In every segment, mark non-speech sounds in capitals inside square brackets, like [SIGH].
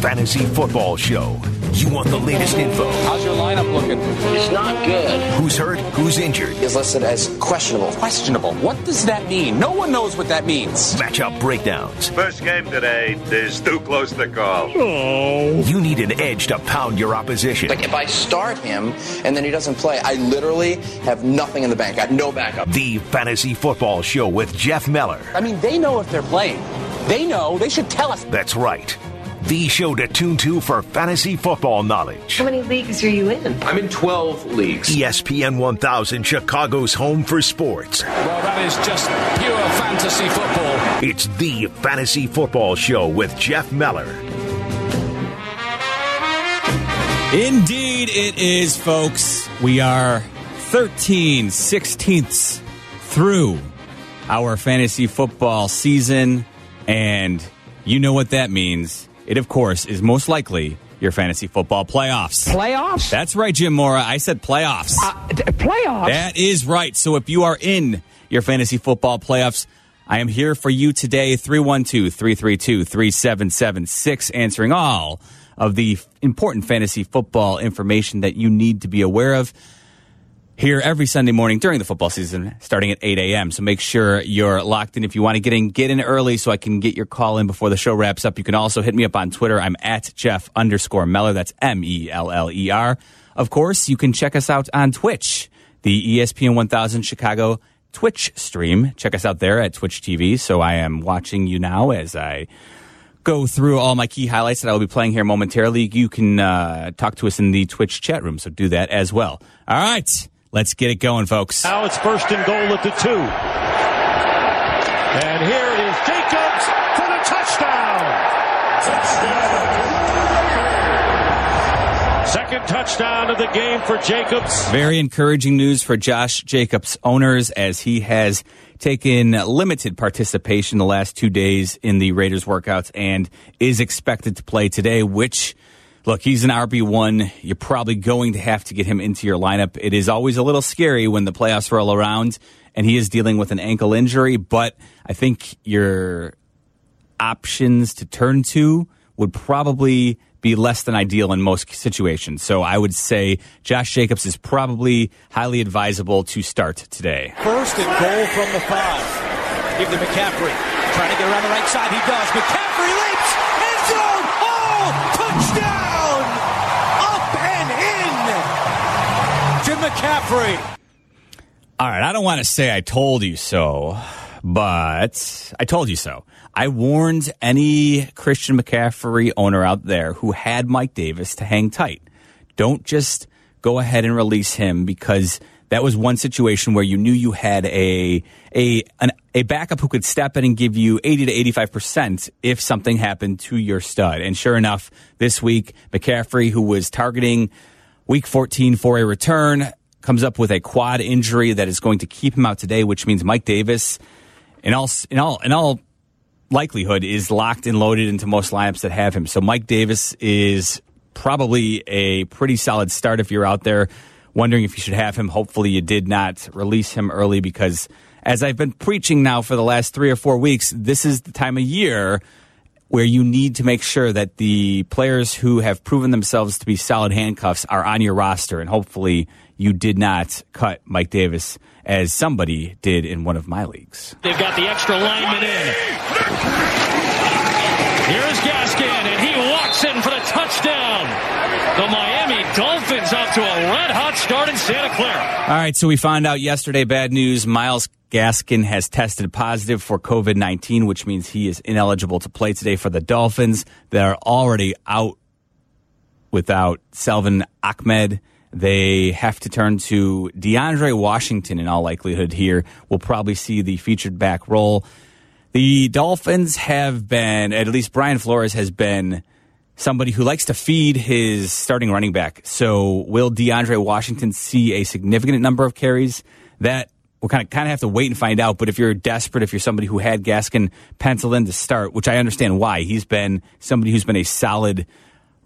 Fantasy Football Show. You want the latest info. How's your lineup looking? It's not good. Who's hurt? Who's injured? Is listed as questionable. Questionable. What does that mean? No one knows what that means. Matchup breakdowns. First game today is too close to call. Oh. You need an edge to pound your opposition. Like if I start him and then he doesn't play, I literally have nothing in the bank. I have no backup. The Fantasy Football Show with Jeff Meller. I mean, they know if they're playing. They know. They should tell us. That's right. The show to tune to for fantasy football knowledge. How many leagues are you in? I'm in 12 leagues. ESPN 1000, Chicago's home for sports. Well, that is just pure fantasy football. It's the Fantasy Football Show with Jeff Meller. Indeed, it is, folks. We are 13 sixteenths through our fantasy football season, and you know what that means. It, of course, is most likely your fantasy football playoffs. Playoffs? That's right, Jim Mora. I said playoffs. Uh, d- playoffs? That is right. So if you are in your fantasy football playoffs, I am here for you today, 312 332 3776, answering all of the important fantasy football information that you need to be aware of here every Sunday morning during the football season, starting at 8 a.m. So make sure you're locked in. If you want to get in, get in early so I can get your call in before the show wraps up. You can also hit me up on Twitter. I'm at Jeff underscore Meller. That's M E L L E R. Of course, you can check us out on Twitch, the ESPN 1000 Chicago Twitch stream. Check us out there at Twitch TV. So I am watching you now as I go through all my key highlights that I will be playing here momentarily. You can uh, talk to us in the Twitch chat room, so do that as well. All right, let's get it going, folks. Now it's first and goal at the two. And here is Jacobs for the touchdown. Second touchdown of the game for Jacobs. Very encouraging news for Josh Jacobs owners as he has taken limited participation the last two days in the Raiders workouts and is expected to play today, which look, he's an RB1. You're probably going to have to get him into your lineup. It is always a little scary when the playoffs roll around and he is dealing with an ankle injury, but I think your options to turn to would probably be less than ideal in most situations. So I would say Josh Jacobs is probably highly advisable to start today. First and goal from the five. Give to McCaffrey. Trying to get around the right side. He does. McCaffrey leaps. End zone. Oh, touchdown. Up and in. Jim McCaffrey. All right, I don't want to say I told you so, but I told you so. I warned any Christian McCaffrey owner out there who had Mike Davis to hang tight. Don't just go ahead and release him because that was one situation where you knew you had a a an, a backup who could step in and give you 80 to 85 percent if something happened to your stud. And sure enough, this week McCaffrey, who was targeting week 14 for a return, comes up with a quad injury that is going to keep him out today, which means Mike Davis, in all in all in all likelihood, is locked and loaded into most lineups that have him. So Mike Davis is probably a pretty solid start if you're out there wondering if you should have him. Hopefully, you did not release him early because, as I've been preaching now for the last three or four weeks, this is the time of year where you need to make sure that the players who have proven themselves to be solid handcuffs are on your roster. And hopefully, you did not cut Mike Davis as somebody did in one of my leagues. They've got the extra lineman in. Here's Gaskin, and he walks in for the touchdown. The Miami Dolphins off to a red hot start in Santa Clara. All right, so we found out yesterday bad news. Myles Gaskin has tested positive for COVID 19, which means he is ineligible to play today for the Dolphins. They're already out without Salvon Ahmed. They have to turn to DeAndre Washington in all likelihood here. We'll probably see the featured back role. The Dolphins have been, at least Brian Flores has been somebody who likes to feed his starting running back. So will DeAndre Washington see a significant number of carries? That we'll kind of kind of have to wait and find out. But if you're desperate, if you're somebody who had Gaskin penciled in to start, which I understand why, he's been somebody who's been a solid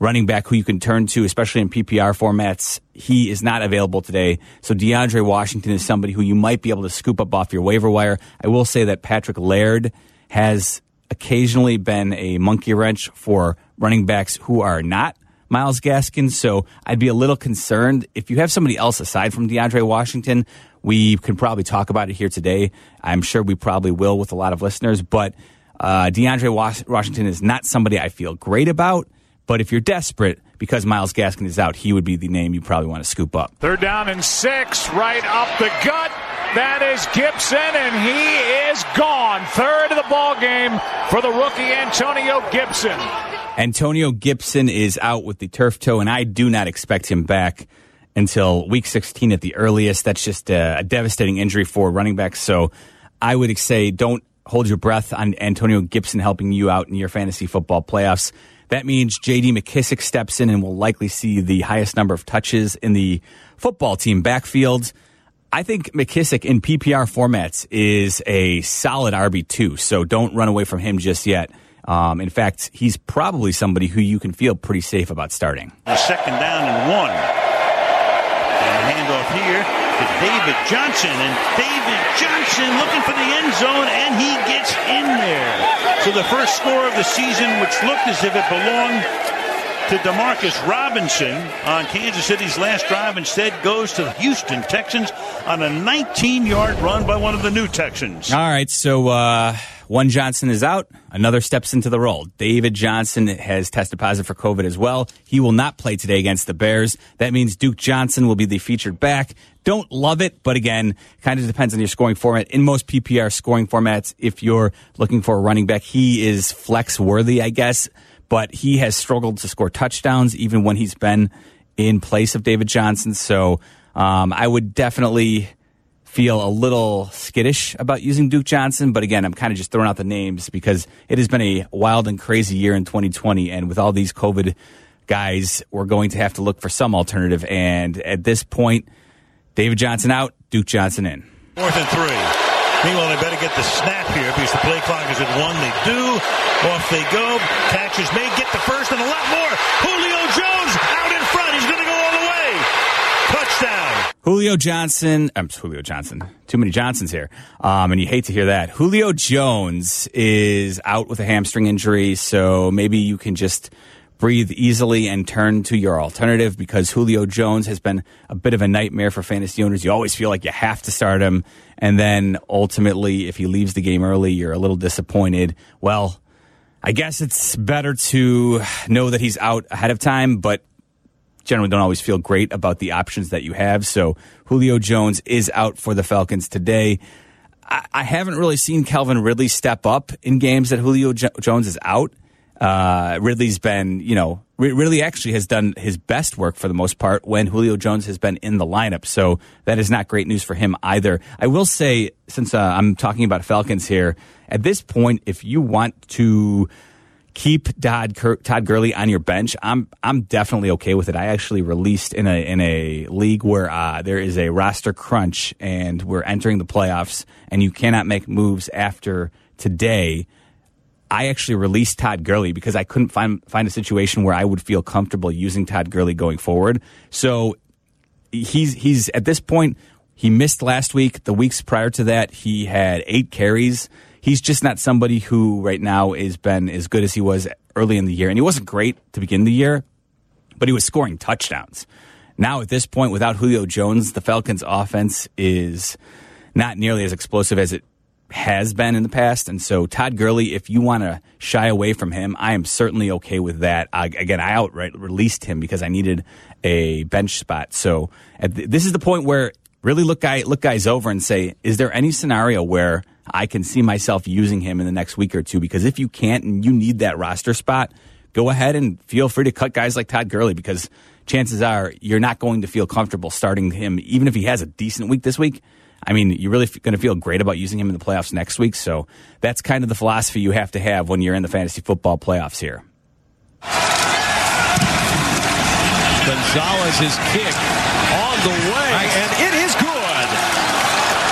running back who you can turn to, especially in PPR formats. He is not available today. So DeAndre Washington is somebody who you might be able to scoop up off your waiver wire. I will say that Patrick Laird has occasionally been a monkey wrench for running backs who are not Myles Gaskin. So I'd be a little concerned if you have somebody else aside from DeAndre Washington. We can probably talk about it here today. I'm sure we probably will with a lot of listeners, but uh, DeAndre Was- Washington is not somebody I feel great about. But if you're desperate because Myles Gaskin is out, he would be the name you probably want to scoop up. Third down and six, right up the gut. That is Gibson, and he is gone. Third of the ball game for the rookie Antonio Gibson. Antonio Gibson is out with the turf toe, and I do not expect him back until week 16 at the earliest. That's just a, a devastating injury for running backs. So I would say don't hold your breath on Antonio Gibson helping you out in your fantasy football playoffs. That means J.D. McKissic steps in and will likely see the highest number of touches in the football team backfield. I think McKissic in PPR formats is a solid RB2, so don't run away from him just yet. Um, in fact, he's probably somebody who you can feel pretty safe about starting. Second down and one. And handoff here to David Johnson. And David Johnson looking for the end zone, and he gets in there. So the first score of the season, which looked as if it belonged to Demarcus Robinson on Kansas City's last drive instead goes to the Houston Texans on a 19 yard run by one of the new Texans. All right, so uh, one Johnson is out, another steps into the role. David Johnson has tested positive for COVID as well. He will not play today against the Bears. That means Duke Johnson will be the featured back. Don't love it, but again, kind of depends on your scoring format. In most PPR scoring formats, if you're looking for a running back, he is flex worthy, I guess but he has struggled to score touchdowns even when he's been in place of David Johnson. So um, I would definitely feel a little skittish about using Duke Johnson. But again, I'm kind of just throwing out the names because it has been a wild and crazy year in 2020. And with all these COVID guys, we're going to have to look for some alternative. And at this point, David Johnson out, Duke Johnson in. Fourth and three. Meanwhile, they better get the snap here because the play clock is at one. They do. Off they go. Catches made. Get the first and a lot more. Julio Jones out in front. He's going to go all the way. Touchdown. Julio Johnson. I'm Julio Johnson. Too many Johnsons here. Um, and you hate to hear that. Julio Jones is out with a hamstring injury, so maybe you can just breathe easily and turn to your alternative because Julio Jones has been a bit of a nightmare for fantasy owners. You always feel like you have to start him. And then ultimately, if he leaves the game early, you're a little disappointed. Well, I guess it's better to know that he's out ahead of time, but generally don't always feel great about the options that you have. So Julio Jones is out for the Falcons today. I, haven't really seen Calvin Ridley step up in games that Julio Jones is out. Uh, Ridley's been, you know, Ridley actually has done his best work for the most part when Julio Jones has been in the lineup. So that is not great news for him either. I will say, since uh, I'm talking about Falcons here, at this point, if you want to keep Todd, Todd Gurley on your bench, I'm I'm definitely okay with it. I actually released in a in a league where uh, there is a roster crunch and we're entering the playoffs, and you cannot make moves after today I actually released Todd Gurley because I couldn't find find a situation where I would feel comfortable using Todd Gurley going forward. So he's he's at this point he missed last week. The weeks prior to that, he had eight carries. He's just not somebody who right now has been as good as he was early in the year, and he wasn't great to begin the year, but he was scoring touchdowns. Now at this point, without Julio Jones, the Falcons' offense is not nearly as explosive as it has been in the past. And so, Todd Gurley, if you want to shy away from him, I am certainly okay with that. I, again, I outright released him because I needed a bench spot. So, th- this is the point where really look guy look guys over and say, is there any scenario where I can see myself using him in the next week or two? Because if you can't and you need that roster spot, go ahead and feel free to cut guys like Todd Gurley because chances are you're not going to feel comfortable starting him, even if he has a decent week this week I mean, you're really going to feel great about using him in the playoffs next week. So that's kind of the philosophy you have to have when you're in the fantasy football playoffs here. Gonzalez Gonzalez's kick on the way, and it is good.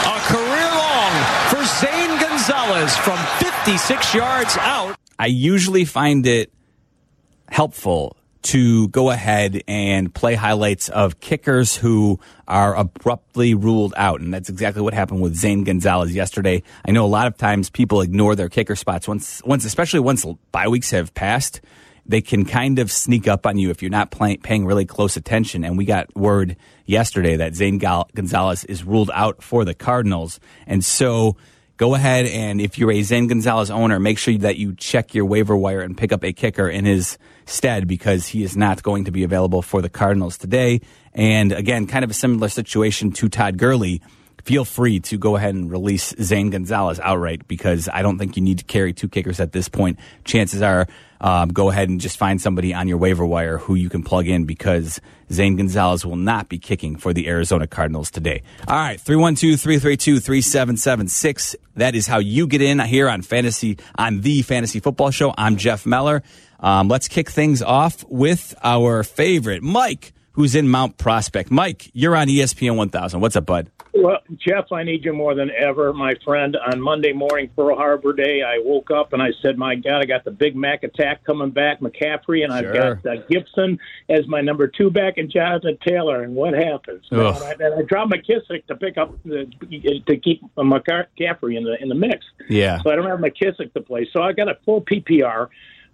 A career long for Zane Gonzalez from 56 yards out. I usually find it helpful to go ahead and play highlights of kickers who are abruptly ruled out. And that's exactly what happened with Zane Gonzalez yesterday. I know a lot of times people ignore their kicker spots once, once especially once bye weeks have passed. They can kind of sneak up on you if you're not play, paying really close attention. And we got word yesterday that Zane Gonzalez is ruled out for the Cardinals. And so go ahead and if you're a Zane Gonzalez owner, make sure that you check your waiver wire and pick up a kicker in his stead because he is not going to be available for the Cardinals today. And again, kind of a similar situation to Todd Gurley. Feel free to go ahead and release Zane Gonzalez outright because I don't think you need to carry two kickers at this point. Chances are, um, go ahead and just find somebody on your waiver wire who you can plug in because Zane Gonzalez will not be kicking for the Arizona Cardinals today. All right, 312 332 3776. That is how you get in here on Fantasy, on the Fantasy Football Show. I'm Jeff Meller. Um, let's kick things off with our favorite, Mike, who's in Mount Prospect. Mike, you're on ESPN 1000. What's up, bud? Well, Jeff, I need you more than ever, my friend. On Monday morning, Pearl Harbor Day, I woke up and I said, "My God, I got the Big Mac attack coming back, McCaffrey, and Sure. I've got uh, Gibson as my number two back, and Jonathan Taylor." And what happens? Man, I, and I dropped McKissic to pick up the, to keep McCaffrey in the in the mix. Yeah. So I don't have McKissic to play. So I got a full PPR.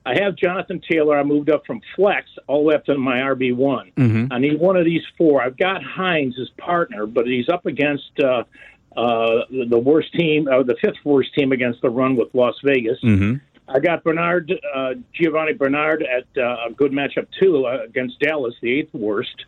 I have Jonathan Taylor. I moved up from flex all the way up to my RB one. Mhm. I need one of these four. I've got Hines as partner, but he's up against uh, uh, the worst team, uh, the fifth worst team against the run with Las Vegas. Mm-hmm. I got Bernard, uh, Giovanni Bernard at uh, a good matchup too uh, against Dallas, the eighth worst,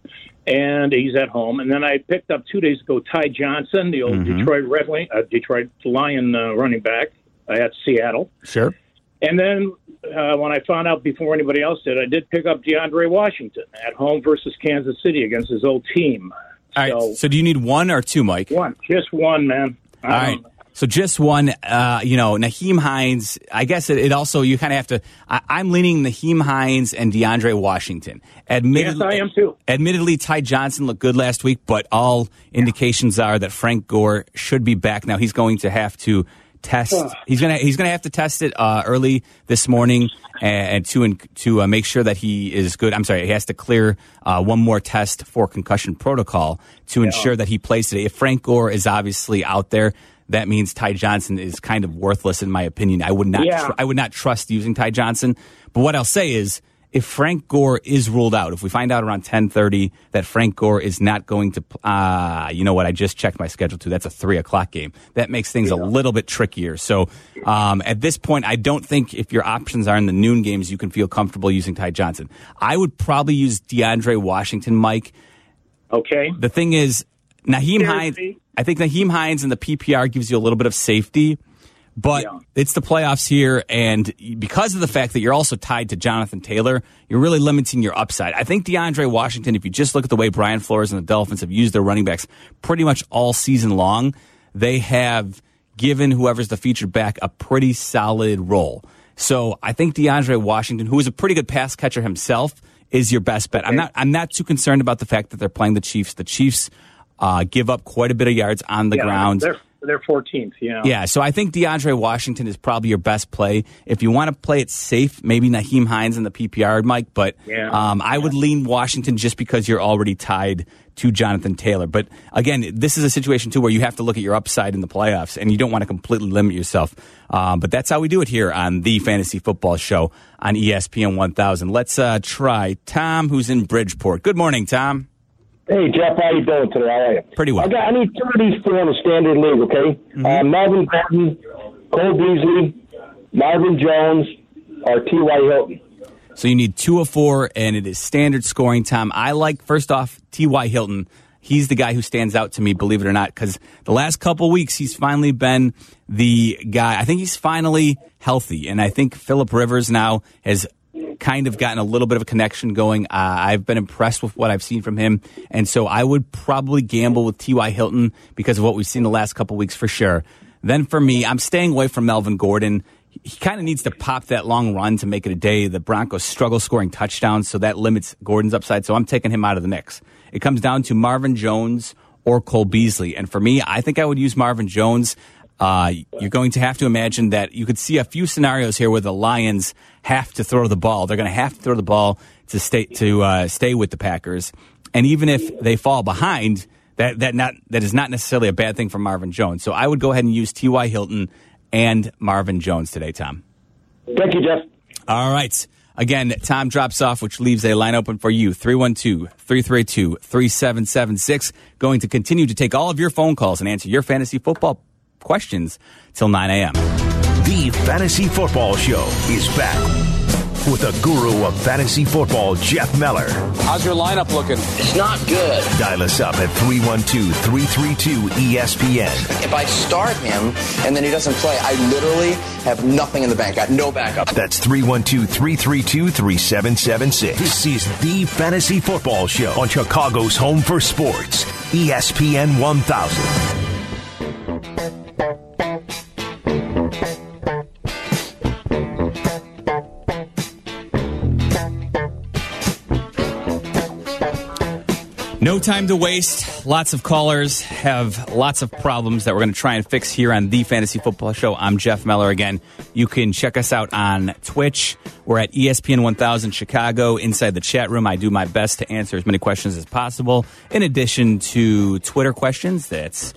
and he's at home. And then I picked up two days ago Ty Johnson, the old Mhm. Detroit Red Wing, uh, Detroit Lion uh, running back uh, at Seattle. Sure. And then uh, when I found out before anybody else did, I did pick up DeAndre Washington at home versus Kansas City against his old team. All right. So, do you need one or two, Mike? One, just one, man. All right. So just one, uh, you know, Nyheim Hines. I guess it, it also you kind of have to. I, I'm leaning Nyheim Hines and DeAndre Washington. Admittedly, Yes, I am too. Admittedly, Ty Johnson looked good last week, but all indications are that Frank Gore should be back now. He's going to have to test. He's gonna he's gonna have to test it uh, early this morning and, to and to uh, make sure that he is good. I'm sorry, he has to clear uh, one more test for concussion protocol to ensure that he plays today. If Frank Gore is obviously out there. That means Ty Johnson is kind of worthless, in my opinion. I would not. Yeah. tr- I would not trust using Ty Johnson. But what I'll say is, if Frank Gore is ruled out, if we find out around ten thirty that Frank Gore is not going to, uh, you know what? I just checked my schedule too. That's a three o'clock game. That makes things a little bit trickier. So um, at this point, I don't think if your options are in the noon games, you can feel comfortable using Ty Johnson. I would probably use DeAndre Washington, Mike. Okay. The thing is, Nyheim Hines. I think Nyheim Hines in the PPR gives you a little bit of safety, but it's the playoffs here, and because of the fact that you're also tied to Jonathan Taylor, you're really limiting your upside. I think DeAndre Washington, if you just look at the way Brian Flores and the Dolphins have used their running backs pretty much all season long, they have given whoever's the featured back a pretty solid role. So I think DeAndre Washington, who is a pretty good pass catcher himself, is your best bet. I'm not. I'm not too concerned about the fact that they're playing the Chiefs. The Chiefs uh, give up quite a bit of yards on the Yeah, ground. They're they're 14th. Yeah. Yeah, so I think DeAndre Washington is probably your best play. If you want to play it safe, maybe Nyheim Hines in the PPR, Mike. But Yeah. um, I would lean Washington just because you're already tied to Jonathan Taylor. But again, this is a situation too where you have to look at your upside in the playoffs, and you don't want to completely limit yourself. Um, but that's how we do it here on the Fantasy Football Show on ESPN 1000. Let's uh, try Tom, who's in Bridgeport. Good morning, Tom. Hey Jeff, how you doing today? How are you? Pretty well. I got I need two of these four in the standard league, okay? Mm-hmm. Uh, Melvin Gordon, Cole Beasley, Marvin Jones, or T. Y. Hilton. So you need two of four, and it is standard scoring time. I like first off T.Y. Hilton. He's the guy who stands out to me, believe it or not, because the last couple weeks he's finally been the guy. I think he's finally healthy, and I think Philip Rivers now has kind of gotten a little bit of a connection going. Uh, I've been impressed with what I've seen from him, and so I would probably gamble with T.Y. Hilton because of what we've seen the last couple weeks for sure. Then for me, I'm staying away from Melvin Gordon. He kind of needs to pop that long run to make it a day. The Broncos struggle scoring touchdowns, so that limits Gordon's upside. So I'm taking him out of the mix. It comes down to Marvin Jones or Cole Beasley. And for me, I think I would use Marvin Jones. Uh, you're going to have to imagine that you could see a few scenarios here where the Lions have to throw the ball. They're going to have to throw the ball to stay to uh, stay with the Packers. And even if they fall behind, that that not that is not necessarily a bad thing for Marvin Jones. So I would go ahead and use T.Y. Hilton and Marvin Jones today, Tom. Thank you, Jeff. All right. Again, Tom drops off, which leaves a line open for you 312 332 3776. Going to continue to take all of your phone calls and answer your fantasy football questions till 9 a.m. The Fantasy Football Show is back with the guru of fantasy football, Jeff Meller. How's your lineup looking? It's not good. Dial us up at 312 332 ESPN. If I start him and then he doesn't play, I literally have nothing in the bank. I got no backup. That's 312 332 3776. This is the Fantasy Football Show on Chicago's home for sports, ESPN 1000. No time to waste. Lots of callers have lots of problems that we're going to try and fix here on the Fantasy Football Show. I'm Jeff Meller again. You can check us out on Twitch. We're at ESPN 1000 Chicago. Inside the chat room, I do my best to answer as many questions as possible. In addition to Twitter questions, that's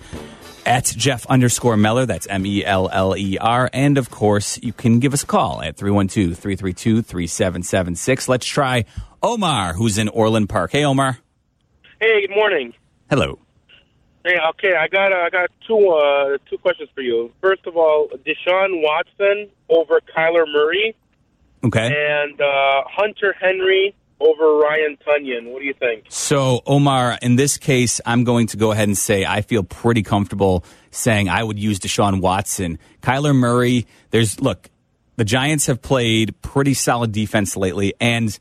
at Jeff underscore Meller. That's M E L L E R. And of course, you can give us a call at 312 332 3776. Let's try Omar, who's in Orland Park. Hey, Omar. Hey, good morning. Hello. Hey, okay, I got uh, I got two uh, two questions for you. First of all, Deshaun Watson over Kyler Murray, Okay. and uh, Hunter Henry over Ryan Tonyan. What do you think? So, Omar, in this case, I'm going to go ahead and say I feel pretty comfortable saying I would use Deshaun Watson. Kyler Murray, there's, look, the Giants have played pretty solid defense lately. And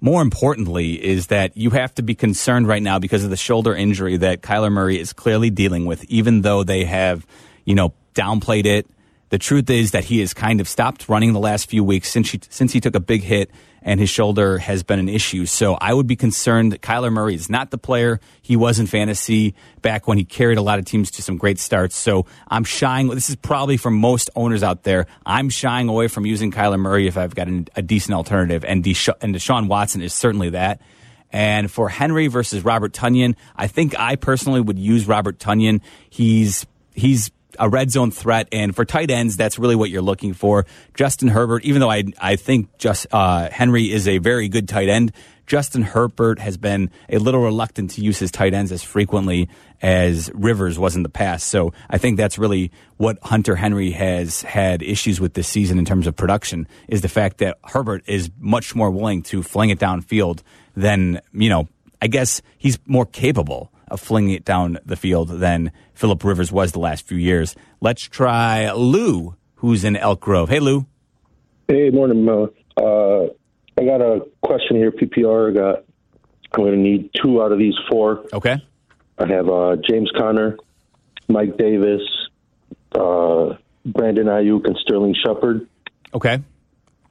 more importantly, is that you have to be concerned right now because of the shoulder injury that Kyler Murray is clearly dealing with, even though they have, you know, downplayed it. The truth is that he has kind of stopped running the last few weeks since he, since he took a big hit and his shoulder has been an issue. So I would be concerned that Kyler Murray is not the player he was in fantasy back when he carried a lot of teams to some great starts. So I'm shying. This is probably for most owners out there. I'm shying away from using Kyler Murray if I've got an, a decent alternative, and, Desha, and Deshaun Watson is certainly that. And for Henry versus Robert Tonyan, I think I personally would use Robert Tonyan. He's he's a red zone threat, and for tight ends, that's really what you're looking for. Justin Herbert, even though I I think just uh, Henry is a very good tight end, Justin Herbert has been a little reluctant to use his tight ends as frequently as Rivers was in the past. So I think that's really what Hunter Henry has had issues with this season in terms of production is the fact that Herbert is much more willing to fling it downfield than you know. I guess he's more capable of flinging it down the field than Philip Rivers was the last few years. Let's try Lou, who's in Elk Grove. Hey, Lou. Hey, morning, Mo. Uh, I got a question here. PPR. I got. I'm going to need two out of these four. Okay. I have uh, James Conner, Mike Davis, uh, Brandon Aiyuk, and Sterling Shepard. Okay.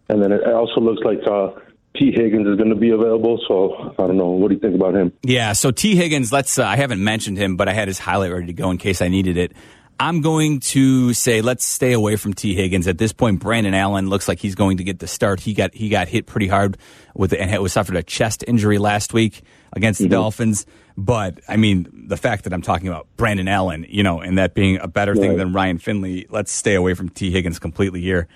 And then it also looks like uh, Tee Higgins is going to be available. So I don't know. What do you think about him? Yeah, so Tee Higgins, let's, uh, I haven't mentioned him, but I had his highlight ready to go in case I needed it. I'm going to say let's stay away from Tee Higgins at this point. Brandon Allen looks like he's going to get the start. He got he got hit pretty hard with and it was suffered a chest injury last week against the Dolphins. But I mean, the fact that I'm talking about Brandon Allen, you know, and that being a better thing than Ryan Finley, let's stay away from Tee Higgins completely here.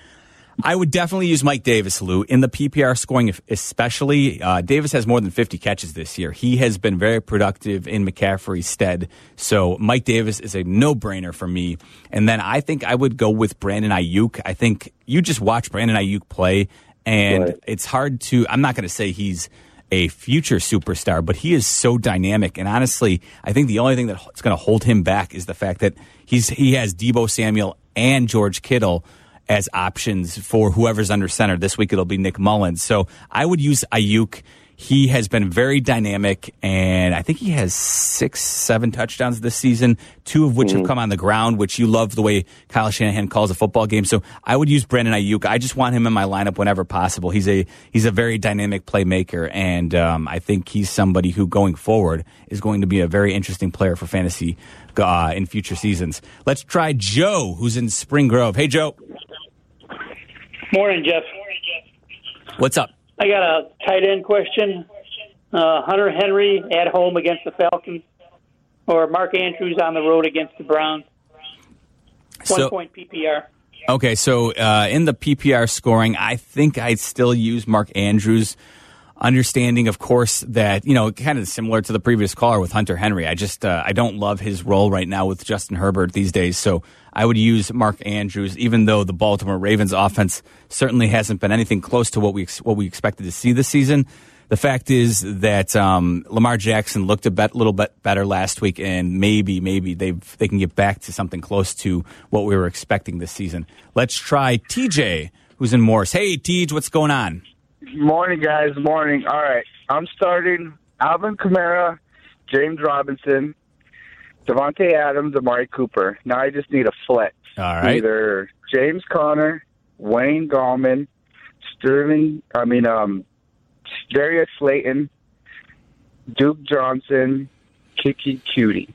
I would definitely use Mike Davis, Lou, in the PPR scoring, especially. Uh, Davis has more than 50 catches this year. He has been very productive in McCaffrey's stead. So Mike Davis is a no brainer for me. And then I think I would go with Brandon Aiyuk. I think you just watch Brandon Aiyuk play, and Right. it's hard to, I'm not going to say he's a future superstar, but he is so dynamic. And honestly, I think the only thing that's going to hold him back is the fact that he's he has Deebo Samuel and George Kittle as options for whoever's under center. This week it'll be Nick Mullens. So I would use Aiyuk. He has been very dynamic, and I think he has six, seven touchdowns this season, two of which have come on the ground, which you love the way Kyle Shanahan calls a football game. So I would use Brandon Aiyuk. I just want him in my lineup whenever possible. He's a he's a very dynamic playmaker, and um, I think he's somebody who going forward is going to be a very interesting player for fantasy uh, in future seasons. Let's try Joe, who's in Spring Grove. Hey, Joe. Morning, Jeff. What's up? I got a tight end question. Uh, Hunter Henry at home against the Falcons, or Mark Andrews on the road against the Browns. One So- point PPR. Okay, so uh, in the PPR scoring, I think I'd still use Mark Andrews. Understanding, of course, that you know, kind of similar to the previous caller with Hunter Henry. I just uh, I don't love his role right now with Justin Herbert these days. So I would use Mark Andrews, even though the Baltimore Ravens offense certainly hasn't been anything close to what we what we expected to see this season. The fact is that um, Lamar Jackson looked a little bit better last week, and maybe, maybe they they can get back to something close to what we were expecting this season. Let's try TJ, who's in Morris. Hey, TJ, what's going on? Morning, guys. Morning. All right. I'm starting Alvin Kamara, James Robinson, Davante Adams, Amari Cooper. Now I just need a flex. All right. Either James Conner, Wayne Gallman, Sterling, I mean, um, Darius Slayton, Duke Johnson, Keke Coutee.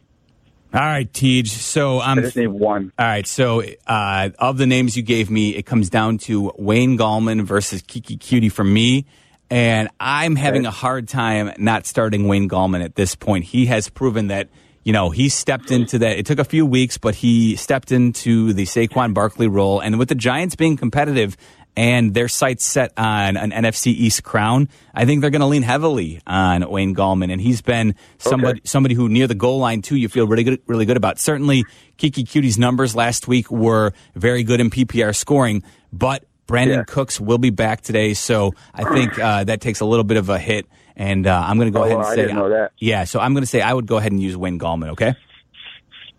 All right, Tej. So I'm. I just need one. All right. So uh, of the names you gave me, it comes down to Wayne Gallman versus Keke Coutee for me. And I'm having a hard time not starting Wayne Gallman at this point. He has proven that, you know, he stepped into that. It took a few weeks, but he stepped into the Saquon Barkley role. And with the Giants being competitive and their sights set on an NFC East crown, I think they're going to lean heavily on Wayne Gallman. And he's been somebody somebody who near the goal line too. You feel really good, really good about. Certainly, Keke Coutee's numbers last week were very good in PPR scoring, but Brandin Cooks will be back today, so I think uh, that takes a little bit of a hit. And uh, I'm going to go Oh, ahead well, and I say, didn't know that. yeah. So I'm going to say I would go ahead and use Wayne Gallman. Okay.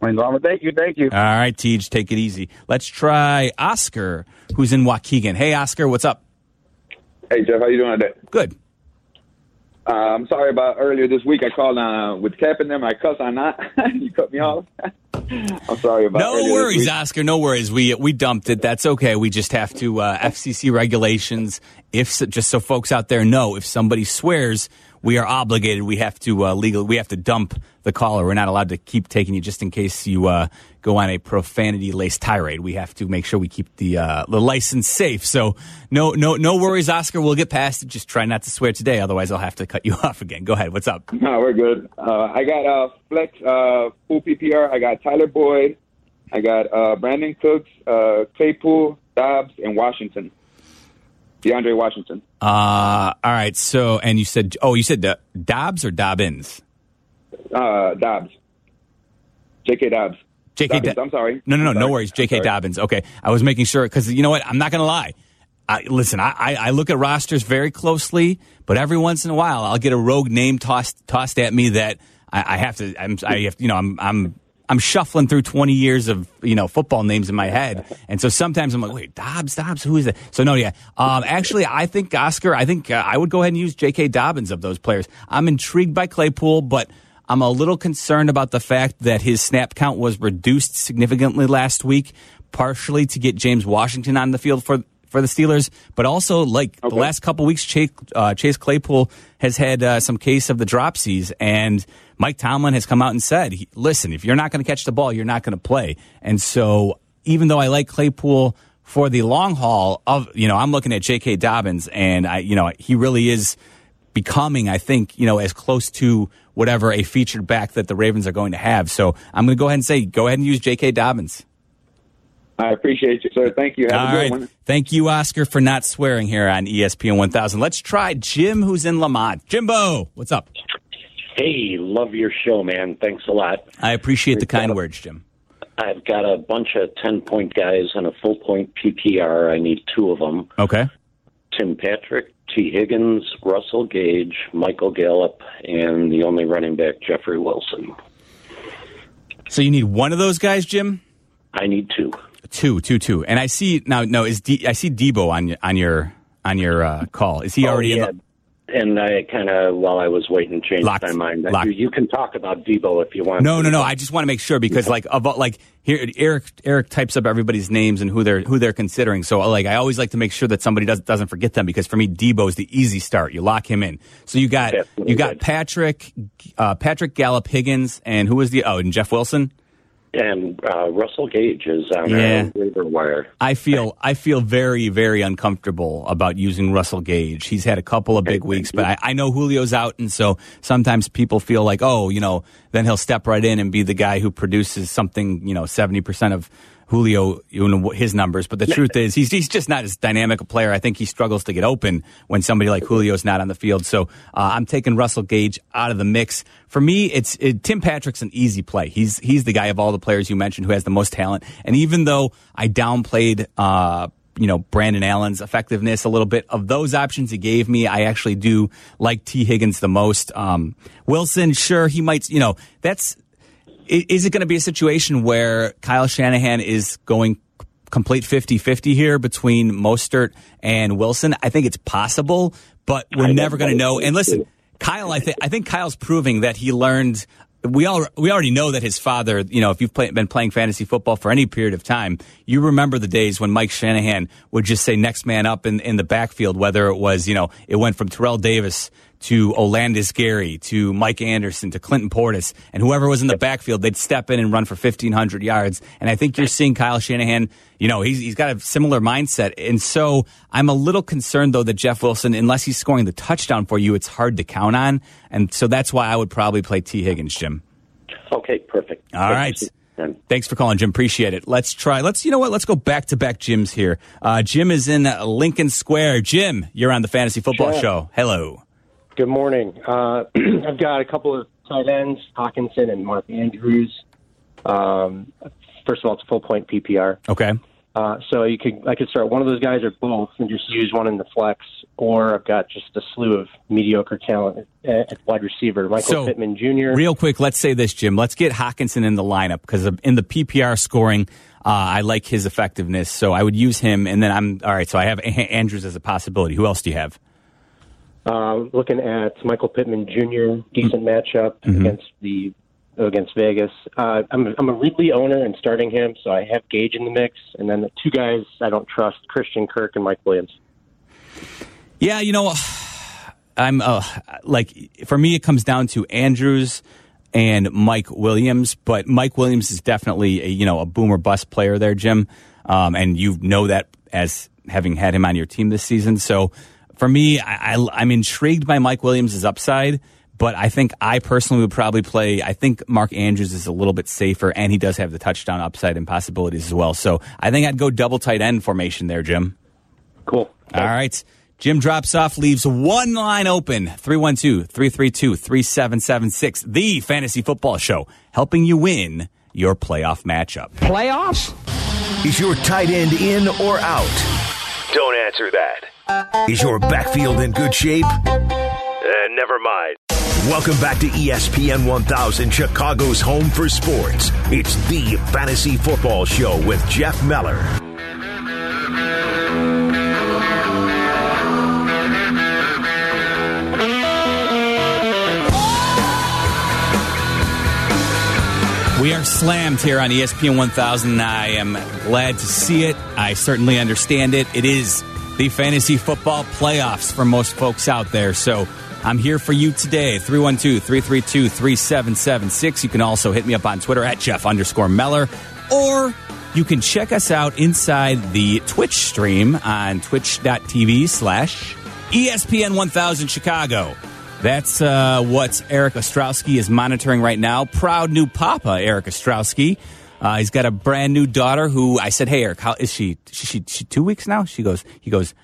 Wayne Gallman. Thank you. Thank you. All right, Tej, take it easy. Let's try Oscar, who's in Waukegan. Hey, Oscar, what's up? Hey Jeff, how you doing today? Good. Uh, I'm sorry about earlier this week. I called uh, with Cap and them. I cuss on that. you cut me off. [LAUGHS] I'm sorry about. No worries. Oscar. No worries. We we dumped it. That's okay. We just have to uh, FCC regulations. If just so folks out there know, if somebody swears, we are obligated. We have to uh, legal. We have to dump the caller. We're not allowed to keep taking you just in case you uh, go on a profanity laced tirade. We have to make sure we keep the uh, the license safe. So no no no worries, Oscar. We'll get past it. Just try not to swear today. Otherwise, I'll have to cut you [LAUGHS] off again. Go ahead. What's up? No, we're good. Uh, I got uh, flex uh, full PPR. I got Tyler Boyd. I got uh, Brandin Cooks, uh, Claypool, Dobbs, and Washington. DeAndre Washington. Uh, all right. So and you said oh you said Dobbs or Dobbins. Uh, Dobbs. J.K. Dobbs. J.K. Dobbins, Do- I'm sorry. No, no, no, no worries. J.K. Dobbins. Okay, I was making sure because you know what? I'm not going to lie. I, listen, I, I, I look at rosters very closely, but every once in a while, I'll get a rogue name tossed tossed at me that I, I have to. I'm, I have, you know, I'm, I'm, I'm shuffling through 20 years of you know football names in my head, and so sometimes I'm like, wait, Dobbs, Dobbs, who is that? So no, yeah. Um, actually, I think Oscar. I think uh, I would go ahead and use J.K. Dobbins of those players. I'm intrigued by Claypool, but I'm a little concerned about the fact that his snap count was reduced significantly last week, partially to get James Washington on the field for for the Steelers, but also like the last couple weeks, Chase, uh, Chase Claypool has had uh, some case of the dropsies, and Mike Tomlin has come out and said, "Listen, if you're not going to catch the ball, you're not going to play." And so, even though I like Claypool for the long haul, of you know, I'm looking at J.K. Dobbins, and I, you know, he really is becoming, I think, you know, as close to whatever a featured back that the Ravens are going to have. So I'm going to go ahead and say, go ahead and use J.K. Dobbins. I appreciate you, sir. Thank you. Have All a good right. one. Thank you, Oscar, for not swearing here on ESPN 1000. Let's try Jim, who's in Lamont. Jimbo, what's up? Hey, love your show, man. Thanks a lot. I appreciate the kind words, Jim. I've got a bunch of 10 point guys and a full point PPR. I need two of them Okay. Tim Patrick, Tee Higgins, Russell Gage, Michael Gallup, and the only running back, Jeffrey Wilson. So you need one of those guys, Jim? I need two. Two, two, two. And I see now. No, is D, I see Deebo on your on your on your uh, call? Is he Oh, already yeah. in? The, And I kind of, while I was waiting, changed Locked. my mind. You, you can talk about Deebo if you want. no, no, no. I just want to make sure because like about like here Eric Eric types up everybody's names and who they're who they're considering. So like I always like to make sure that somebody does, doesn't forget them because for me Deebo is the easy start. You lock him in. So you got you got Patrick uh, Patrick Gallup Higgins and who was the oh and Jeff Wilson. And uh, Russell Gage is on Yeah. our waiver wire. I feel I feel very very uncomfortable about using Russell Gage. He's had a couple of big weeks, but I, I know Julio's out, and so sometimes people feel like, oh, you know, then he'll step right in and be the guy who produces something, you know, seventy percent of Julio, you know, his numbers. But the truth is, he's he's just not as dynamic a player. I think he struggles to get open when somebody like Julio's not on the field. So uh, I'm taking Russell Gage out of the mix. For me, it's it, Tim Patrick's an easy play. He's he's the guy of all the players you mentioned who has the most talent. And even though I downplayed. Uh, you know, Brandon Allen's effectiveness a little bit. Of those options he gave me, I actually do like Tee Higgins the most. Um, Wilson, sure, he might, you know, that's, is it going to be a situation where Kyle Shanahan is going complete 50-50 here between Mostert and Wilson? I think it's possible, but we're never going to know. And listen, Kyle, I think I think Kyle's proving that he learned. We all we already know that his father. You know, if you've play, been playing fantasy football for any period of time, you remember the days when Mike Shanahan would just say next man up in, in the backfield. Whether it was you know it went from Terrell Davis to Olandis Gary to Mike Anderson to Clinton Portis and whoever was in the backfield, they'd step in and run for 1,500 yards. And I think you're seeing Kyle Shanahan, you know, he's, he's got a similar mindset. And so I'm a little concerned, though, that Jeff Wilson, unless he's scoring the touchdown for you, it's hard to count on. And so that's why I would probably play Tee Higgins, Jim. Okay, perfect. All right. Thanks for calling, Jim. Appreciate it. Let's try. Let's, you know what? Let's go back to back Jims here. Uh, Jim is in Lincoln Square. Jim, you're on the Fantasy Football Sure. Show. Hello. Good morning. Uh, [CLEARS THROAT] I've got a couple of tight ends, Hockenson and Mark Andrews. Um, first of all, it's a full point PPR. Okay. Uh, so you could I could start one of those guys or both and just use one in the flex, or I've got just a slew of mediocre talent at, at wide receiver. Michael So, Pittman Jr. Real quick, let's say this, Jim. Let's get Hockenson in the lineup because in the PPR scoring, uh, I like his effectiveness. So I would use him. And then I'm all right. So I have A- Andrews as a possibility. Who else do you have? Uh, looking at Michael Pittman Jr. Decent matchup Mhm. against the against Vegas. Uh, I'm I'm a Ridley owner and starting him, so I have Gage in the mix, and then the two guys I don't trust: Christian Kirk and Mike Williams. Yeah, you know, I'm uh, like for me, it comes down to Andrews and Mike Williams. But Mike Williams is definitely a you know a boomer bust player there, Jim, um, and you know that as having had him on your team this season. So for me, I, I, I'm intrigued by Mike Williams' upside. But I think I personally would probably play. I think Mark Andrews is a little bit safer, and he does have the touchdown upside and possibilities as well. So I think I'd go double tight end formation there, Jim. Cool. All right. Jim drops off, leaves one line open 312 332 3776. The Fantasy Football Show, helping you win your playoff matchup. Playoffs? Is your tight end in or out? Don't answer that. Is your backfield in good shape? Uh, never mind. Welcome back to ESPN 1000, Chicago's home for sports. It's the Fantasy Football Show with Jeff Meller. We are slammed here on ESPN 1000. I am glad to see it. I certainly understand it. It is the fantasy football playoffs for most folks out there. So I'm here for you today. 312 332 3776. You can also hit me up on Twitter at Jeff underscore Meller, or you can check us out inside the Twitch stream on twitch.tv slash ESPN 1000 Chicago. That's uh, what Eric Ostrowski is monitoring right now. Proud new papa, Eric Ostrowski. Uh, he's got a brand new daughter who I said, "Hey, Eric, how is she? She, she, she two weeks now?" She goes, "He goes,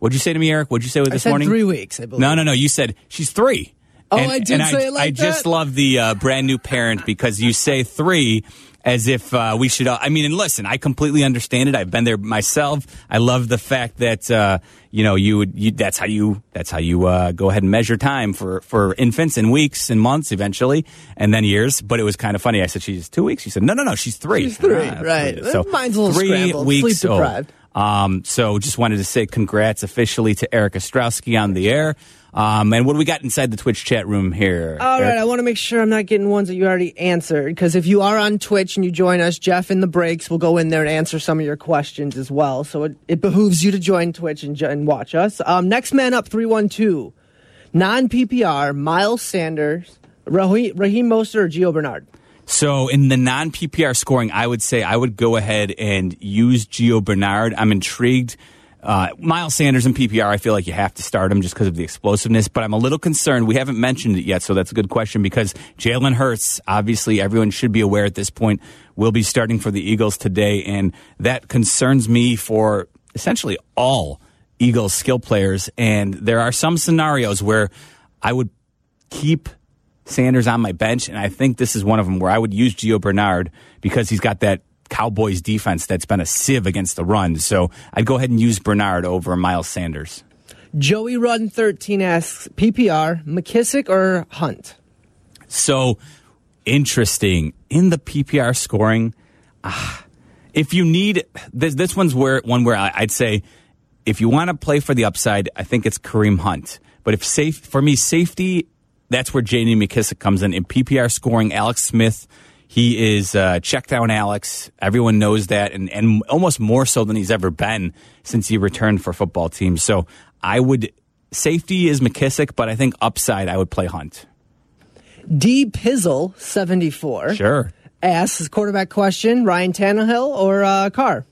what'd you say to me, Eric? What'd you say with this said morning? three weeks, I believe. No, no, no. You said she's three. Oh, I did and say it like I just love the uh, brand new parent because you say three as if uh, we should. I mean, and listen, I completely understand it. I've been there myself. I love the fact that uh, you know you would. You, that's how you. That's how you uh, go ahead and measure time for for infants in weeks and months eventually, and then years. But it was kind of funny. I said she's two weeks. She said no, no, no. She's three. She's three, Ah, right. So Mine's a little three scrambled, weeks sleep old. Um, so just wanted to say congrats officially to Eric Ostrowski on the air. Um, and what do we got inside the Twitch chat room here? All right, I want to make sure I'm not getting ones that you already answered because if you are on Twitch and you join us, Jeff in the breaks will go in there and answer some of your questions as well. So it, it behooves you to join Twitch and, and watch us. Um, next man up, 312. Non PPR, Miles Sanders, Raheem, Raheem Mostert, or Gio Bernard. So in the non PPR scoring, I would say I would go ahead and use Gio Bernard. I'm intrigued. Uh, Miles Sanders in PPR, I feel like you have to start him just because of the explosiveness, but I'm a little concerned. We haven't mentioned it yet, so that's a good question because Jalen Hurts, obviously, everyone should be aware at this point, will be starting for the Eagles today, and that concerns me for essentially all Eagles skill players. And there are some scenarios where I would keep Sanders on my bench, and I think this is one of them where I would use Gio Bernard because he's got that Cowboys defense that's been a sieve against the run. So I'd go ahead and use Bernard over Miles Sanders. Joey Run 13 asks PPR, McKissic or Hunt? So interesting. In the PPR scoring, ah, if you need this, this one's where one where I, I'd say if you want to play for the upside, I think it's Kareem Hunt. But if safe for me, safety, that's where J.D. McKissic comes in. In PPR scoring, Alex Smith he is uh, check down Alex. Everyone knows that, and, and almost more so than he's ever been since he returned for football teams. So I would safety is McKissic, but I think upside I would play Hunt. D Pizzle seventy four. Sure. Asks quarterback question: Ryan Tannehill or uh, Carr?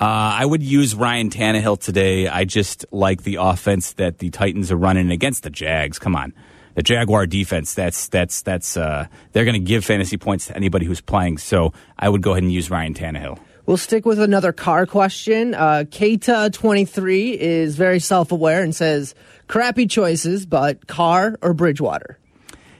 Uh, I would use Ryan Tannehill today. I just like the offense that the Titans are running against the Jags. Come on the Jaguar defense, that's that's that's uh, they're going to give fantasy points to anybody who's playing. So I would go ahead and use Ryan Tannehill. We'll stick with another car question. Uh, Keita23 is very self aware and says, crappy choices, but car or Bridgewater?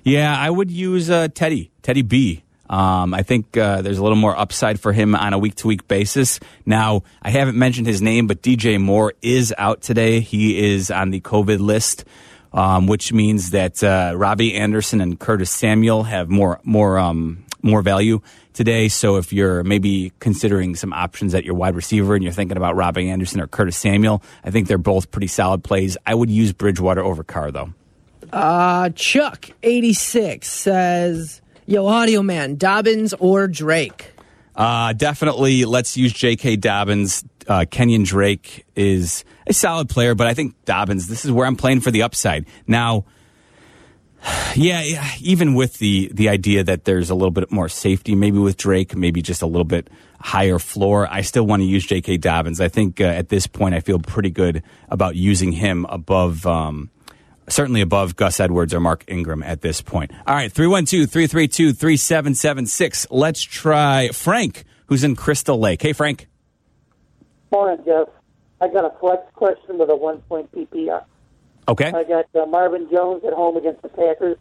Yeah, I would use uh, Teddy, Teddy B. Um, I think uh, there's a little more upside for him on a week to week basis. Now, I haven't mentioned his name, but DJ Moore is out today. He is on the COVID list um, which means that uh, Robbie Anderson and Curtis Samuel have more more um, more value today. So if you're maybe considering some options at your wide receiver and you're thinking about Robbie Anderson or Curtis Samuel, I think they're both pretty solid plays. I would use Bridgewater over Carr though. Uh, Chuck eighty six says, "Yo, audio man, Dobbins or Drake." Uh, definitely, let's use J.K. Dobbins. Uh, Kenyon Drake is a solid player, but I think Dobbins, this is where I'm playing for the upside. Now, [SIGHS] yeah, even with the the idea that there's a little bit more safety, maybe with Drake, maybe just a little bit higher floor, I still want to use J.K. Dobbins. I think uh, at this point, I feel pretty good about using him above, um, certainly above Gus Edwards or Mark Ingram at this point. All right, 312 332 3776. Let's try Frank, who's in Crystal Lake. Hey, Frank. Morning, Jeff. I got a flex question with a one point PPR. Okay. I got uh, Marvin Jones at home against the Packers,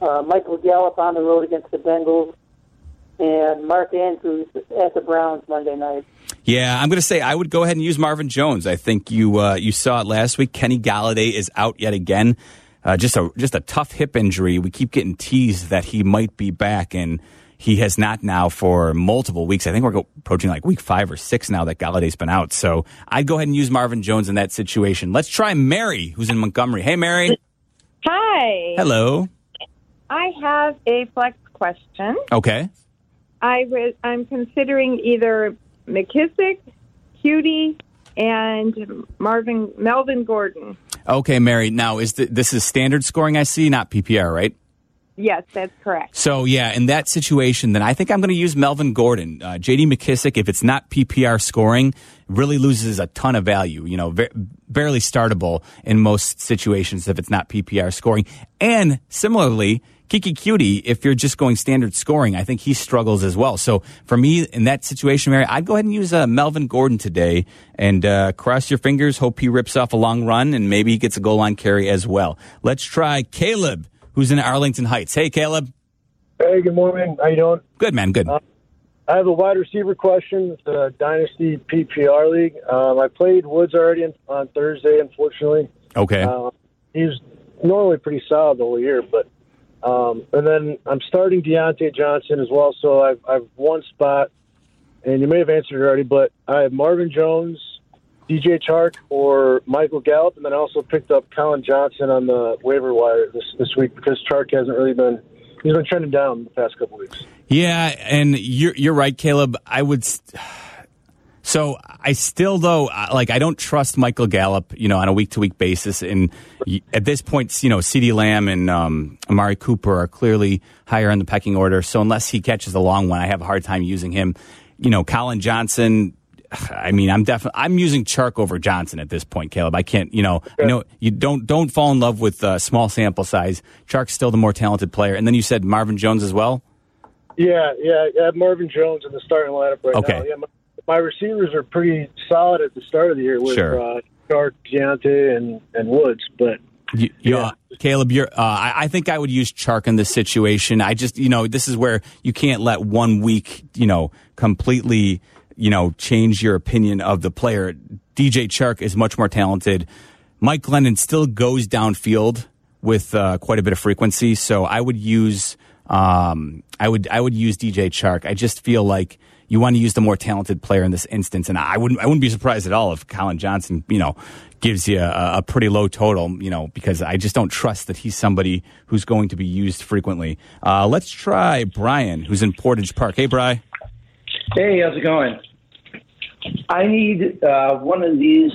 uh, Michael Gallup on the road against the Bengals, and Mark Andrews at the Browns Monday night. Yeah, I'm going to say I would go ahead and use Marvin Jones. I think you uh, you saw it last week. Kenny Golladay is out yet again. Uh, just a just a tough hip injury. We keep getting teased that he might be back, and he has not now for multiple weeks. I think we're approaching like week five or six now that Golladay's been out. So I'd go ahead and use Marvin Jones in that situation. Let's try Mary, who's in Montgomery. Hey, Mary. Hi. Hello. I have a flex question. Okay. I was I'm considering either McKissic, Coutee, and Marvin Melvin Gordon. Okay, Mary. Now is the, this is standard scoring? I see, not PPR, right? Yes, that's correct. So yeah, in that situation, then I think I'm going to use Melvin Gordon, uh, J.D. McKissic. If it's not PPR scoring, really loses a ton of value. You know, barely startable in most situations if it's not PPR scoring. And similarly, Keke Coutee, if you're just going standard scoring, I think he struggles as well. So for me, in that situation, Mary, I'd go ahead and use uh, Melvin Gordon today and uh, cross your fingers. Hope he rips off a long run and maybe he gets a goal line carry as well. Let's try Caleb who's in Arlington Heights. Hey, Caleb. Hey, good morning. How you doing? Good, man. Good. Uh, I have a wide receiver question. It's a Dynasty PPR league. Um, I played Woods already on Thursday, unfortunately. Okay. Uh, he's normally pretty solid the whole year, but um, and then I'm starting Diontae Johnson as well. So I've I've one spot, and you may have answered it already, but I have Marvin Jones, DJ Chark or Michael Gallup, and then I also picked up Collin Johnson on the waiver wire this this week because Chark hasn't really been he's been trending down the past couple weeks. Yeah, and you're you're right, Caleb. I would. So I still though like I don't trust Michael Gallup, you know, on a week to week basis. And at this point, you know, CeeDee Lamb and um, Amari Cooper are clearly higher in the pecking order. So unless he catches a long one, I have a hard time using him. You know, Collin Johnson. I mean, I'm definitely I'm using Chark over Johnson at this point, Caleb. I can't, you know, I know you don't don't fall in love with uh, small sample size. Chark's still the more talented player, and then you said Marvin Jones as well. Yeah, yeah, I have Marvin Jones in the starting lineup right Okay. now. Yeah, my, receivers are pretty solid at the start of the year with Sure. uh, Chark, Diontae, and and Woods, but You, yeah. Caleb, you're, uh, I, I think I would use Chark in this situation. I just, you know, this is where you can't let one week, you know, completely, you know, change your opinion of the player. DJ Chark is much more talented. Mike Glennon still goes downfield with uh, quite a bit of frequency, so I would use, um, I would, I would use DJ Chark. I just feel like you want to use the more talented player in this instance, and I wouldn't, I wouldn't be surprised at all if Collin Johnson, you know, gives you a, a pretty low total, you know, because I just don't trust that he's somebody who's going to be used frequently. Uh, let's try Brian, who's in Portage Park. Hey, Bry. Hey, how's it going? I need uh, one of these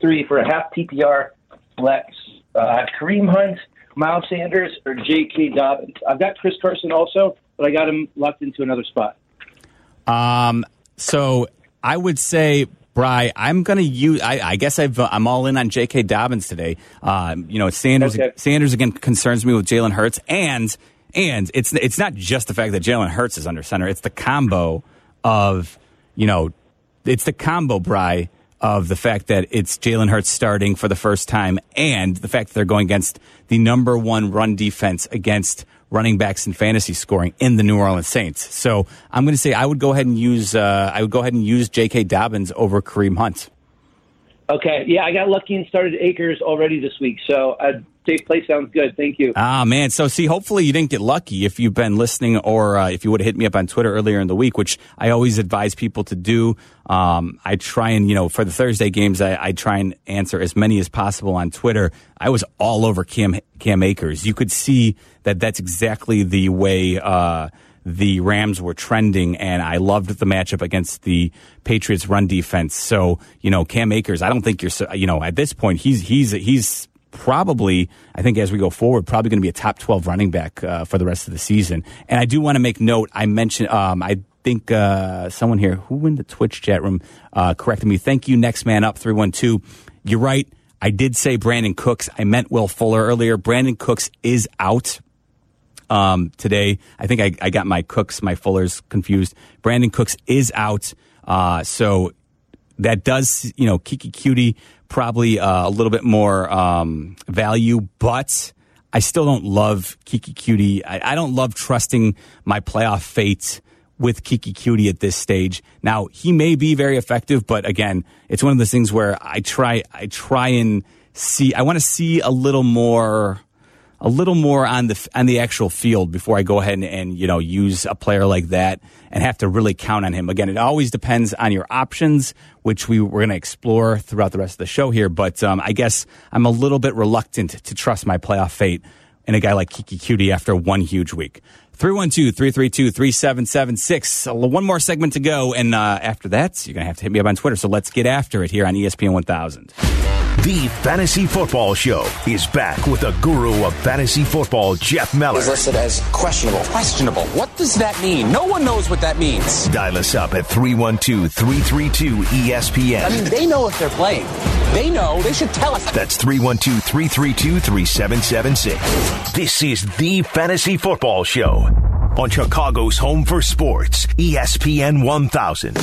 three for a half PPR flex. Uh, Kareem Hunt, Miles Sanders, or J.K. Dobbins. I've got Chris Carson also, but I got him locked into another spot. Um, so I would say, Bry, I'm going to use. I, I guess I've, I'm all in on J.K. Dobbins today. Um, you know, Sanders. Okay. Sanders again concerns me with Jalen Hurts, and and it's it's not just the fact that Jalen Hurts is under center. It's the combo of you know, it's the combo, Bry, of the fact that it's Jalen Hurts starting for the first time, and the fact that they're going against the number one run defense against running backs in fantasy scoring in the New Orleans Saints. So I'm going to say I would go ahead and use uh, I would go ahead and use J.K. Dobbins over Kareem Hunt. Okay, yeah, I got lucky and started Akers already this week, so a safe play sounds good. Thank you. Ah, man. So, see, hopefully you didn't get lucky if you've been listening or uh, if you would have hit me up on Twitter earlier in the week, which I always advise people to do. Um, I try and, you know, for the Thursday games, I, I try and answer as many as possible on Twitter. I was all over Cam, Cam Akers. You could see that that's exactly the way, uh, the Rams were trending, and I loved the matchup against the Patriots run defense. So, you know, Cam Akers, I don't think you're, you know, at this point, he's, he's, he's, probably, I think as we go forward, probably going to be a top 12 running back uh, for the rest of the season. And I do want to make note, I mentioned, um, I think uh, someone here, who in the Twitch chat room, uh, corrected me. Thank you, Next Man Up 312. You're right. I did say Brandin Cooks. I meant Will Fuller earlier. Brandin Cooks is out um, today. I think I, I got my Cooks, my Fullers confused. Brandin Cooks is out. Uh, so that does, you know, Keke Coutee probably uh, a little bit more um, value, but I still don't love Keke Coutee. I, I don't love trusting my playoff fate with Keke Coutee at this stage. Now he may be very effective, but again, it's one of those things where I try, I try and see. I want to see a little more a little more on the on the actual field before I go ahead and, and you know use a player like that and have to really count on him. Again, it always depends on your options, which we we're going to explore throughout the rest of the show here. But um, I guess I'm a little bit reluctant to trust my playoff fate in a guy like Keke Coutee after one huge week. 312-332-3776. One more segment to go, and uh, after that, you're going to have to hit me up on Twitter. So let's get after it here on ESPN 1000. The Fantasy Football Show is back with the guru of fantasy football, Jeff Meller. Is listed as questionable. Questionable. What does that mean? No one knows what that means. Dial us up at 312 332 ESPN. I mean, they know if they're playing. They know. They should tell us. That's 312 332 3776. This is the Fantasy Football Show on Chicago's home for sports, ESPN 1000.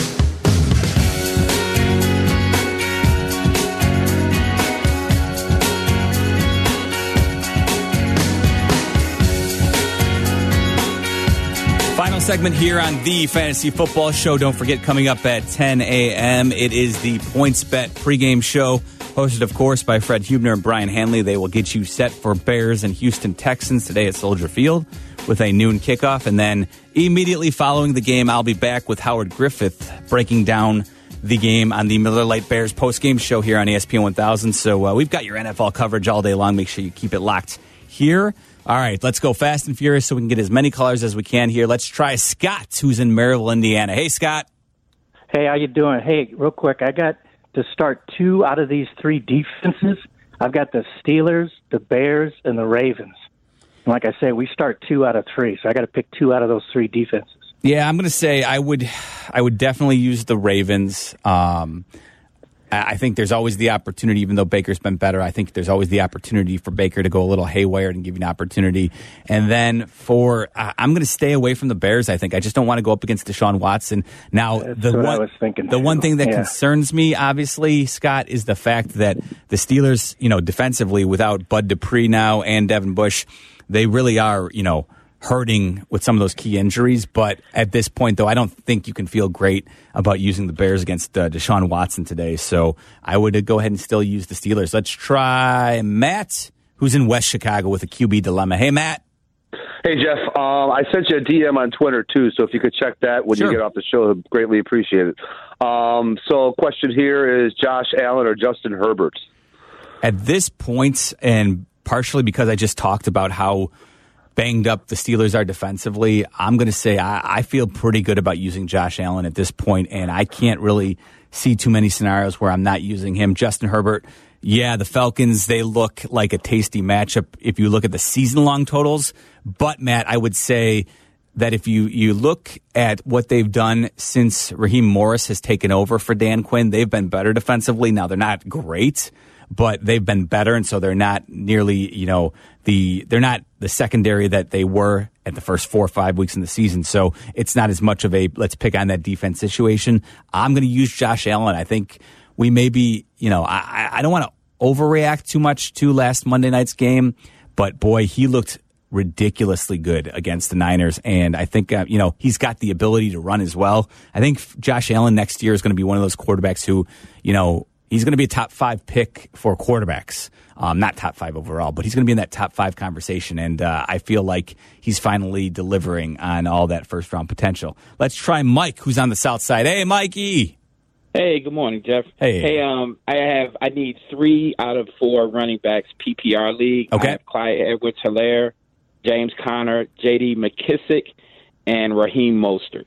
Final segment here on the Fantasy Football Show. Don't forget, coming up at 10 a.m., it is the Points Bet pregame show, hosted, of course, by Fred Hubner and Brian Hanley. They will get you set for Bears and Houston Texans today at Soldier Field with a noon kickoff. And then immediately following the game, I'll be back with Howard Griffith breaking down the game on the Miller Lite Bears postgame show here on ESPN 1000. So uh, we've got your NFL coverage all day long. Make sure you keep it locked here. All right, let's go fast and furious so we can get as many callers as we can here. Let's try Scott, who's in Merrillville, Indiana. Hey, Scott. Hey, how you doing? Hey, real quick, I got to start two out of these three defenses. I've got the Steelers, the Bears, and the Ravens. And like I say, we start two out of three, so I got to pick two out of those three defenses. Yeah, I'm going to say I would, I would definitely use the Ravens. Um, I think there's always the opportunity, even though Baker's been better. I think there's always the opportunity for Baker to go a little haywire and give you an opportunity. And then for, I- I'm going to stay away from the Bears. I think I just don't want to go up against Deshaun Watson. Now, the what I one, was thinking, the one thing that Yeah. concerns me, obviously, Scott, is the fact that the Steelers, you know, defensively without Bud Dupree now and Devin Bush, they really are, you know, hurting with some of those key injuries. But at this point, though, I don't think you can feel great about using the Bears against uh, Deshaun Watson today. So I would uh, go ahead and still use the Steelers. Let's try Matt, who's in West Chicago with a QB dilemma. Hey, Matt. Hey Jeff, um, I sent you a DM on Twitter too, so if you could check that when Sure. you get off the show, I'd greatly appreciate it. Um, so, question here is Josh Allen or Justin Herbert? At this point, and partially because I just talked about how banged up the Steelers are defensively, I'm going to say I, I feel pretty good about using Josh Allen at this point, and I can't really see too many scenarios where I'm not using him. Justin Herbert, yeah, the Falcons, they look like a tasty matchup if you look at the season long totals. But, Matt, I would say that if you, you look at what they've done since Raheem Morris has taken over for Dan Quinn, they've been better defensively. Now, they're not great, but they've been better, and so they're not nearly, you know, the they're not the secondary that they were at the first four or five weeks in the season. So it's not as much of a let's pick on that defense situation. I'm going to use Josh Allen. I think we maybe, you know, I, I- don't want to overreact too much to last Monday night's game, but boy, he looked ridiculously good against the Niners. And I think, uh, you know, he's got the ability to run as well. I think Josh Allen next year is going to be one of those quarterbacks who, you know, he's going to be a top five pick for quarterbacks. Um, not top five overall, but he's going to be in that top five conversation. And uh, I feel like he's finally delivering on all that first round potential. Let's try Mike, who's on the south side. Hey, Mikey. Hey, good morning, Jeff. Hey. Hey, um, I have I need three out of four running backs PPR league. Okay. I have Clyde Edwards Helaire, James Conner, JD McKissic, and Raheem Mostert.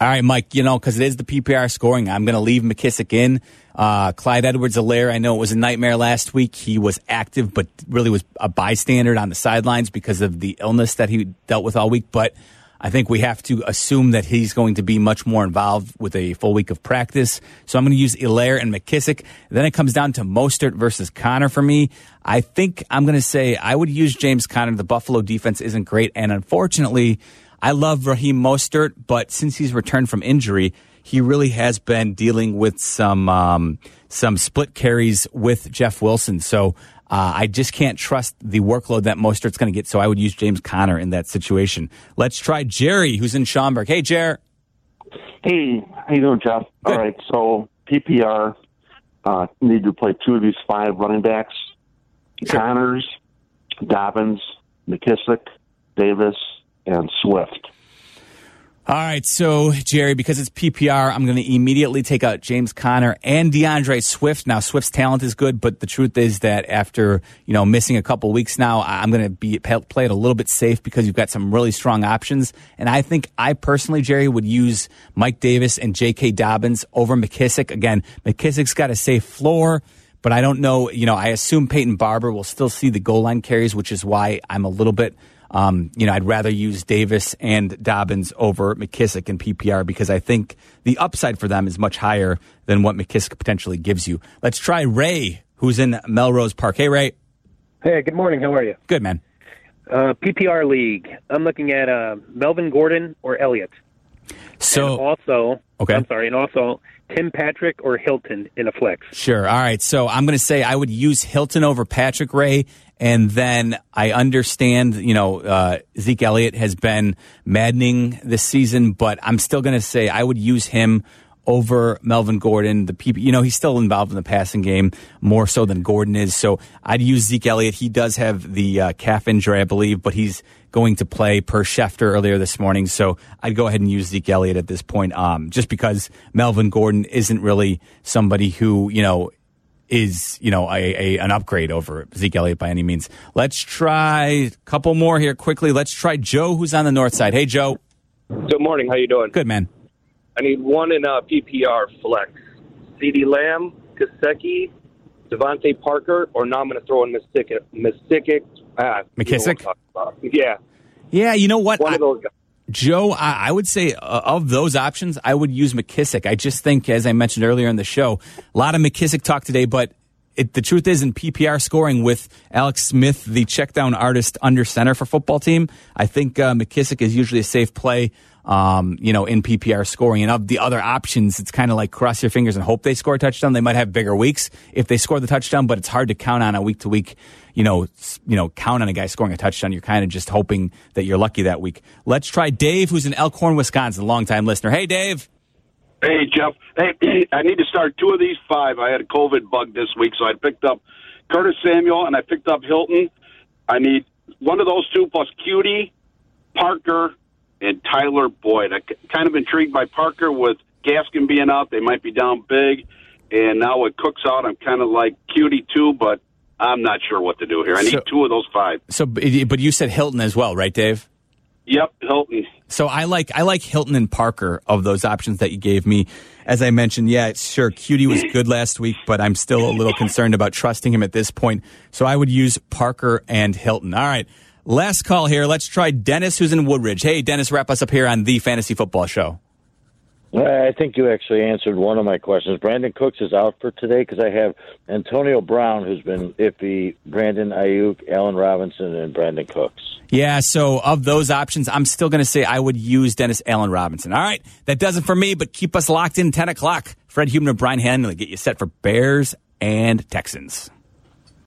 All right, Mike, you know, because it is the PPR scoring, I'm going to leave McKissic in. Uh, Clyde Edwards Helaire, I know it was a nightmare last week. He was active, but really was a bystander on the sidelines because of the illness that he dealt with all week. But I think we have to assume that he's going to be much more involved with a full week of practice. So I'm going to use Helaire and McKissic. Then it comes down to Mostert versus Conner for me. I think I'm going to say I would use James Conner. The Buffalo defense isn't great. And unfortunately, I love Raheem Mostert, but since he's returned from injury, he really has been dealing with some um, some split carries with Jeff Wilson. So uh, I just can't trust the workload that Mostert's going to get. So I would use James Conner in that situation. Let's try Jerry, who's in Schaumburg. Hey, Jer. Hey, how you doing, Jeff? All right, so PPR uh, need to play two of these five running backs: Conners, Dobbins, McKissic, Davis, and Swift. All right, so Jerry, because it's PPR, I'm going to immediately take out James Conner and D'Andre Swift. Now, Swift's talent is good, but the truth is that after you know missing a couple weeks now, I'm going to be play it a little bit safe because you've got some really strong options. And I think I personally, Jerry, would use Mike Davis and J.K. Dobbins over McKissic. Again, McKissic's got a safe floor. But I don't know, you know, I assume Peyton Barber will still see the goal line carries, which is why I'm a little bit um, you know, I'd rather use Davis and Dobbins over McKissic in PPR because I think the upside for them is much higher than what McKissic potentially gives you. Let's try Ray, who's in Melrose Park. Hey, Ray. Hey, good morning. How are you? Good, man. Uh, PPR league. I'm looking at uh, Melvin Gordon or Elliott. So and also, Okay. I'm sorry, and also Tim Patrick or Hilton in a flex. Sure. All right. So I'm going to say I would use Hilton over Patrick Ray. And then I understand, you know, uh, Zeke Elliott has been maddening this season, but I'm still going to say I would use him over Melvin Gordon. The people, you know, he's still involved in the passing game more so than Gordon is. So I'd use Zeke Elliott. He does have the uh, calf injury, I believe, but he's going to play per Schefter earlier this morning. So I'd go ahead and use Zeke Elliott at this point, um, just because Melvin Gordon isn't really somebody who, you know, is you know a, a an upgrade over Zeke Elliott by any means. Let's try a couple more here quickly. Let's try Joe, who's on the north side. Hey, Joe. Good morning. How you doing? Good man. I need one in uh, PPR flex. CeeDee Lamb, Gesicki, DeVante Parker, or now I'm going to throw in Mystic. Mystic. Uh, McKissic? Yeah. Yeah, you know what? One of those guys. Joe, I, I would say uh, of those options, I would use McKissic. I just think, as I mentioned earlier in the show, a lot of McKissic talk today, but it, the truth is, in PPR scoring with Alex Smith, the check down artist under center for football team, I think uh, McKissic is usually a safe play. Um, you know, in PPR scoring, and of the other options, it's kind of like cross your fingers and hope they score a touchdown. They might have bigger weeks if they score the touchdown, but it's hard to count on a week to week. You know, you know, count on a guy scoring a touchdown. You're kind of just hoping that you're lucky that week. Let's try Dave, who's in Elkhorn, Wisconsin, longtime listener. Hey, Dave. Hey, Jeff. Hey, [CLEARS THROAT] I need to start two of these five. I had a COVID bug this week, so I picked up Curtis Samuel and I picked up Hilton. I need one of those two plus Coutee, Parker, and Tyler Boyd. I kind of intrigued by Parker with Gaskin being out. They might be down big. And now with Cooks out, I'm kind of like Coutee too, but I'm not sure what to do here. I need So- two of those five. So, but you said Hilton as well, right, Dave? Yep, Hilton. So I like I like Hilton and Parker of those options that you gave me. As I mentioned, yeah, sure Coutee was good last week, but I'm still a little concerned about trusting him at this point. So I would use Parker and Hilton. All right. Last call here. Let's try Dennis who's in Woodridge. Hey Dennis, wrap us up here on the Fantasy Football Show. I think you actually answered one of my questions. Brandin Cooks is out for today because I have Antonio Brown, who's been iffy, Brandon Aiyuk, Allen Robinson, and Brandin Cooks. Yeah, so of those options, I'm still going to say I would use Dennis Allen Robinson. All right, that does it for me, but keep us locked in 10 o'clock. Fred Human and Brian Hanley get you set for Bears and Texans.